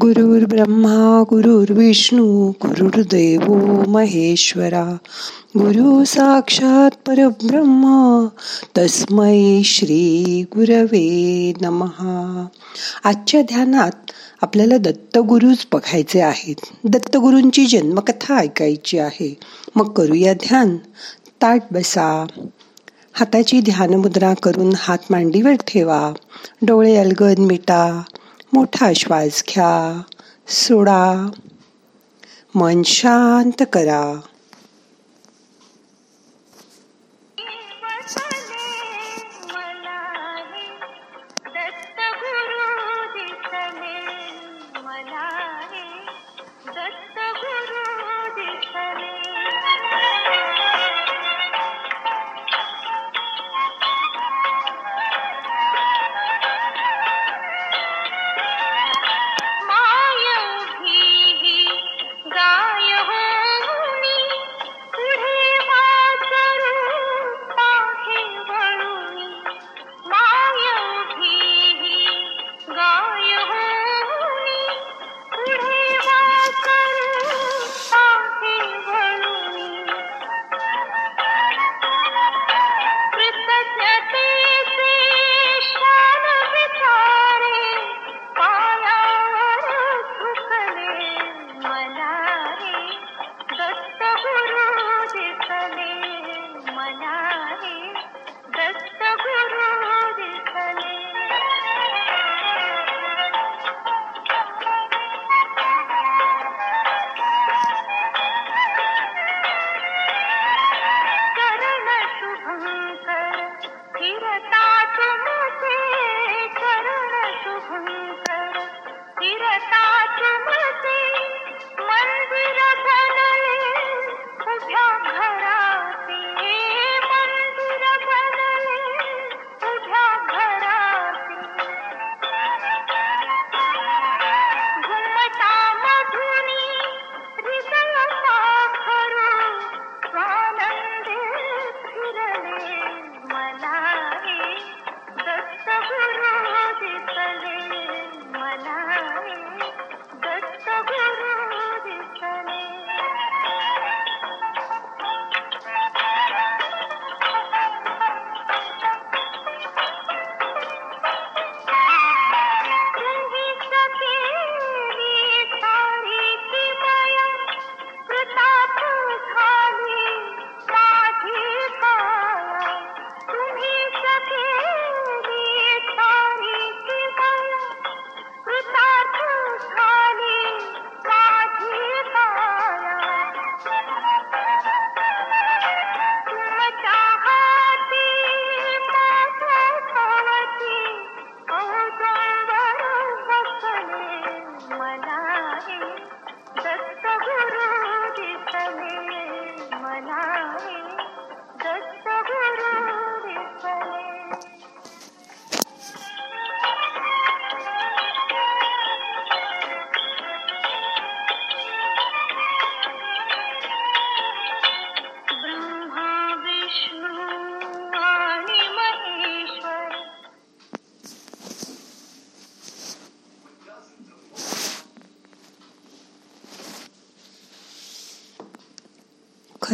गुरुर् ब्रह्मा गुरुर्विष्णू गुरुर्देव महेश्वरा. गुरु साक्षात परब्रह्म तस्मै श्री गुरवे नमहा आजच्या ध्यानात आपल्याला दत्तगुरूच बघायचे आहेत. दत्तगुरूंची जन्मकथा ऐकायची आहे. मग करूया ध्यान. ताट बसा. हाताची ध्यानमुद्रा करून हात मांडीवर ठेवा. डोळे अलगद मिटा. मोठा श्वास घ्या सोडा. मन शांत करा.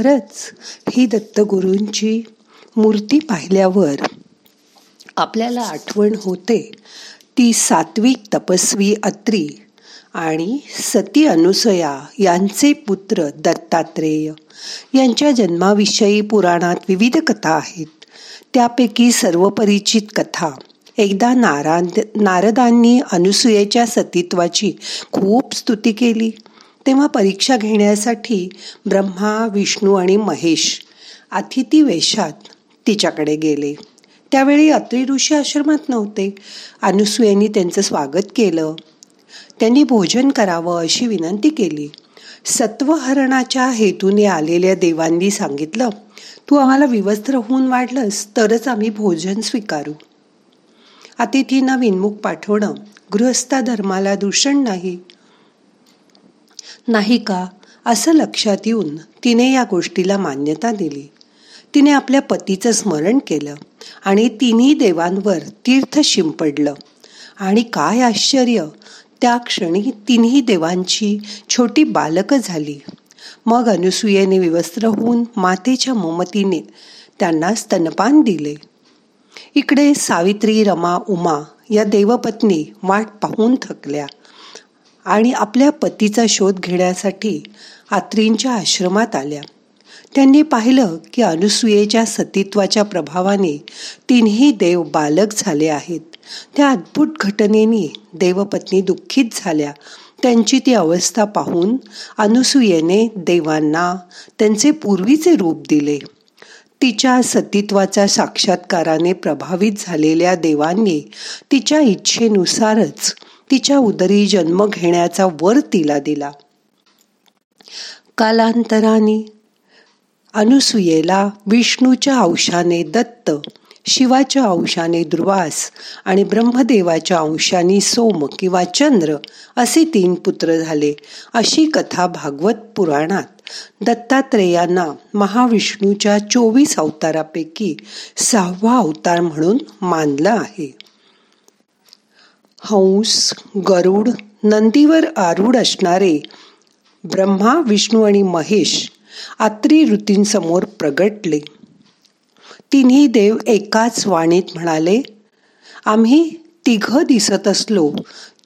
खरंच ही दत्तगुरूंची मूर्ती पाहिल्यावर आपल्याला आठवण होते. ती सात्विक तपस्वी अत्री आणि सती अनुसया यांचे पुत्र दत्तात्रेय यांच्या जन्माविषयी पुराणात विविध कथा आहेत. त्यापैकी सर्वपरिचित कथा एकदा नाराद नारदांनी अनुसुयेच्या सतीत्वाची खूप स्तुती केली. तेव्हा परीक्षा घेण्यासाठी ब्रह्मा विष्णू आणि महेश अतिथी वेशात तिच्याकडे गेले. त्यावेळी अत्री ऋषी आश्रमात नव्हते. अनुसुयांनी त्यांचं स्वागत केलं. त्यांनी भोजन करावं अशी विनंती केली. सत्वहरणाच्या हेतूने आलेल्या देवांनी सांगितलं तू आम्हाला विवस्त्र होऊन वाढलंस तरच आम्ही भोजन स्वीकारू. अतिथींना विनमुख पाठवणं गृहस्था धर्माला दूषण नाही. नाही का? असं लक्षात येऊन तिने या गोष्टीला मान्यता दिली. तिने आपल्या पतीचं स्मरण केलं आणि तिन्ही देवांवर तीर्थ शिंपडलं. आणि काय आश्चर्य त्या क्षणी तिन्ही देवांची छोटी बालक झाली. मग अनुसूयेने विवस्त्र होऊन मातेच्या मोमतीने त्यांना स्तनपान दिले. इकडे सावित्री रमा उमा या देवपत्नी वाट पाहून थकल्या. आणि आपल्या पतीचा शोध घेण्यासाठी आत्रींच्या आश्रमात आल्या. त्यांनी पाहिलं की अनुसूयेच्या सतीत्वाच्या प्रभावाने तिन्ही देव बालक झाले आहेत. त्या अद्भुत घटनेने देवपत्नी दुःखित झाल्या. त्यांची ती अवस्था पाहून अनुसूयेने देवांना त्यांचे पूर्वीचे रूप दिले. तिच्या सतीत्वाच्या साक्षात्काराने प्रभावित झालेल्या देवांनी तिच्या इच्छेनुसारच तिच्या उदरी जन्म घेण्याचा वर तिला दिला. कालांतराने अनुसूयेला विष्णूच्या अंशाने दत्त शिवाच्या अंशाने दुर्वास आणि ब्रह्मदेवाच्या अंशाने सोम किंवा चंद्र असे तीन पुत्र झाले. अशी कथा भागवत पुराणात दत्तात्रेयांना महाविष्णूच्या चोवीस अवतारापैकी सहावा अवतार म्हणून मानला आहे. हंस गरुड नंदीवर आरूढ असणारे ब्रह्मा विष्णू आणि महेश आत्री ऋतींसमोर प्रगटले. तिन्ही देव एकाच वाणीत म्हणाले आम्ही तिघ दिसत असलो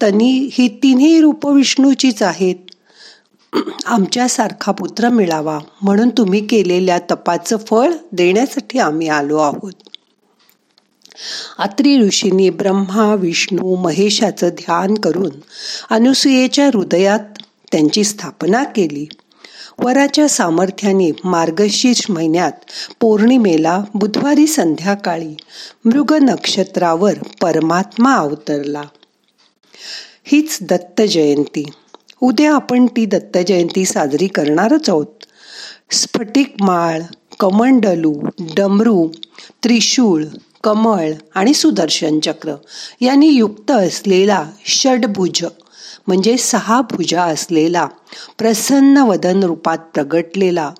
तनी ही तिन्ही रूप विष्णूचीच आहेत. आमच्यासारखा पुत्र मिळावा म्हणून तुम्ही केलेल्या तपाचं फळ देण्यासाठी आम्ही आलो आहोत. अत्री ऋषींनी ब्रह्मा विष्णू महेशाचं ध्यान करून अनुसूयेच्या हृदयात त्यांची स्थापना केली. वराच्या सामर्थ्याने मार्गशीर्ष महिन्यात पौर्णिमेला बुधवारी संध्याकाळी मृग नक्षत्रावर परमात्मा अवतरला. हीच दत्त जयंती. उद्या आपण ती दत्त जयंती साजरी करणारच आहोत. स्फटिक माळ कमंडलू डमरू त्रिशूळ कमळ आणि सुदर्शन चक्र यांनी युक्त असलेला षडभुज म्हणजे सहा भुजा असलेला प्रसन्न वदन रूपात प्रगटलेला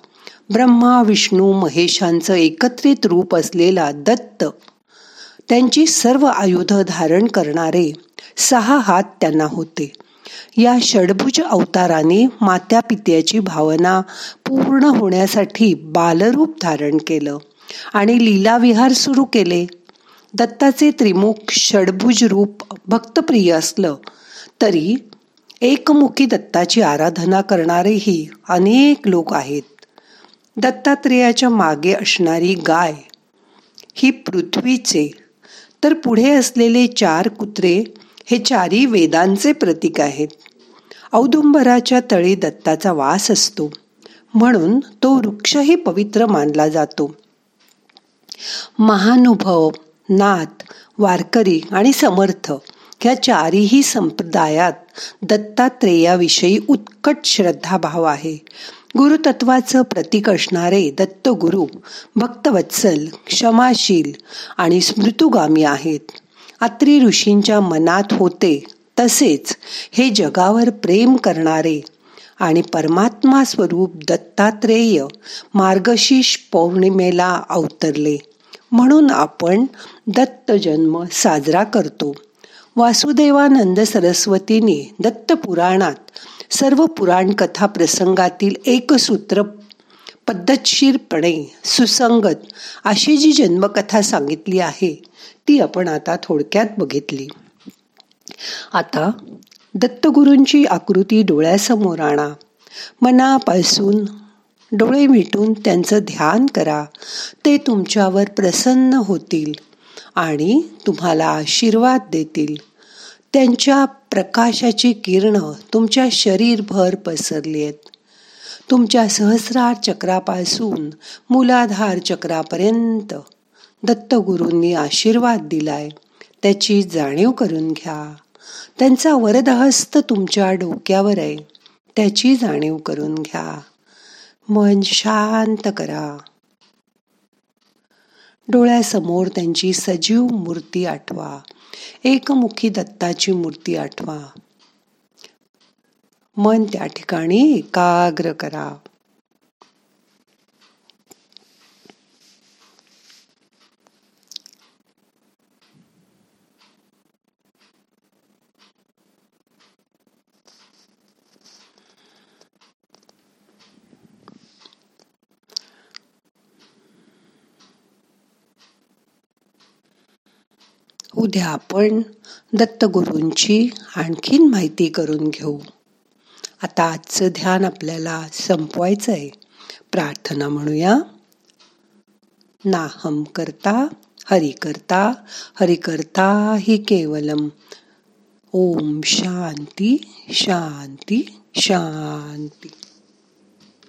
ब्रह्मा विष्णू महेशांचं एकत्रित रूप असलेला दत्त त्यांची सर्व आयुध धारण करणारे सहा हात त्यांना होते. या षडभुज अवताराने मात्या पित्याची भावना पूर्ण होण्यासाठी बालरूप धारण केलं. आणि लीलाविहार सुरू केले. दत्ताचे त्रिमुख षडभुज रूप भक्तप्रिय असलं तरी एकमुखी दत्ताची आराधना करणारेही अनेक लोक आहेत. दत्तात्रेयाच्या मागे असणारी गाय ही पृथ्वीचे तर पुढे असलेले चार कुत्रे हे चारी वेदांचे प्रतीक आहेत. औदुंबराच्या तळी दत्ताचा वास असतो म्हणून तो वृक्षही पवित्र मानला जातो. महानुभव नाथ वारकरी आणि समर्थ ह्या चारीही संप्रदायात दत्तात्रेयाविषयी उत्कट श्रद्धाभाव आहे. गुरुतत्वाचं प्रतीक असणारे दत्तगुरु भक्तवत्सल क्षमाशील आणि स्मृतुगामी आहेत. अत्री ऋषींच्या मनात होते तसेच हे जगावर प्रेम करणारे आणि परमात्मा स्वरूप दत्तात्रेय मार्गशीर्ष पौर्णिमेला अवतरले. म्हणून आपण दत्त जन्म साजरा करतो. वासुदेवानंद सरस्वतीने दत्तपुराणात सर्व पुराण कथा प्रसंगातील एक सूत्र पद्धतशीरपणे सुसंगत अशी जी जन्मकथा सांगितली आहे ती आपण आता थोडक्यात बघितली. आता दत्तगुरूंची आकृती डोळ्यासमोर आणा. मनापासून डोळे मिटून त्यांचं ध्यान करा. ते तुमच्यावर प्रसन्न होतील आणि तुम्हाला आशीर्वाद देतील. त्यांच्या प्रकाशाची किरणं तुमच्या शरीरभर पसरली आहेत. तुमच्या सहस्रार चक्रापासून मूलाधार चक्रापर्यंत दत्तगुरूंनी आशीर्वाद दिलाय. त्याची जाणीव करून घ्या. त्यांचा वरदहस्त तुमच्या डोक्यावर आहे. त्याची जाणीव करून घ्या. मन शांत करा. डोळ्यासमोर त्यांची सजीव मूर्ती आठवा. एकमुखी दत्ताची मूर्ती आठवा. मन त्या ठिकाणी एकाग्र करा. उद्या आपण दत्तगुरूंची आणखीन माहिती करून घेऊ. आता आजचं ध्यान आपल्याला संपवायचं आहे प्रार्थना म्हणूया. नाहम करता हरि करता हरि करता हि केवलम. ओम शांती शांती शांती.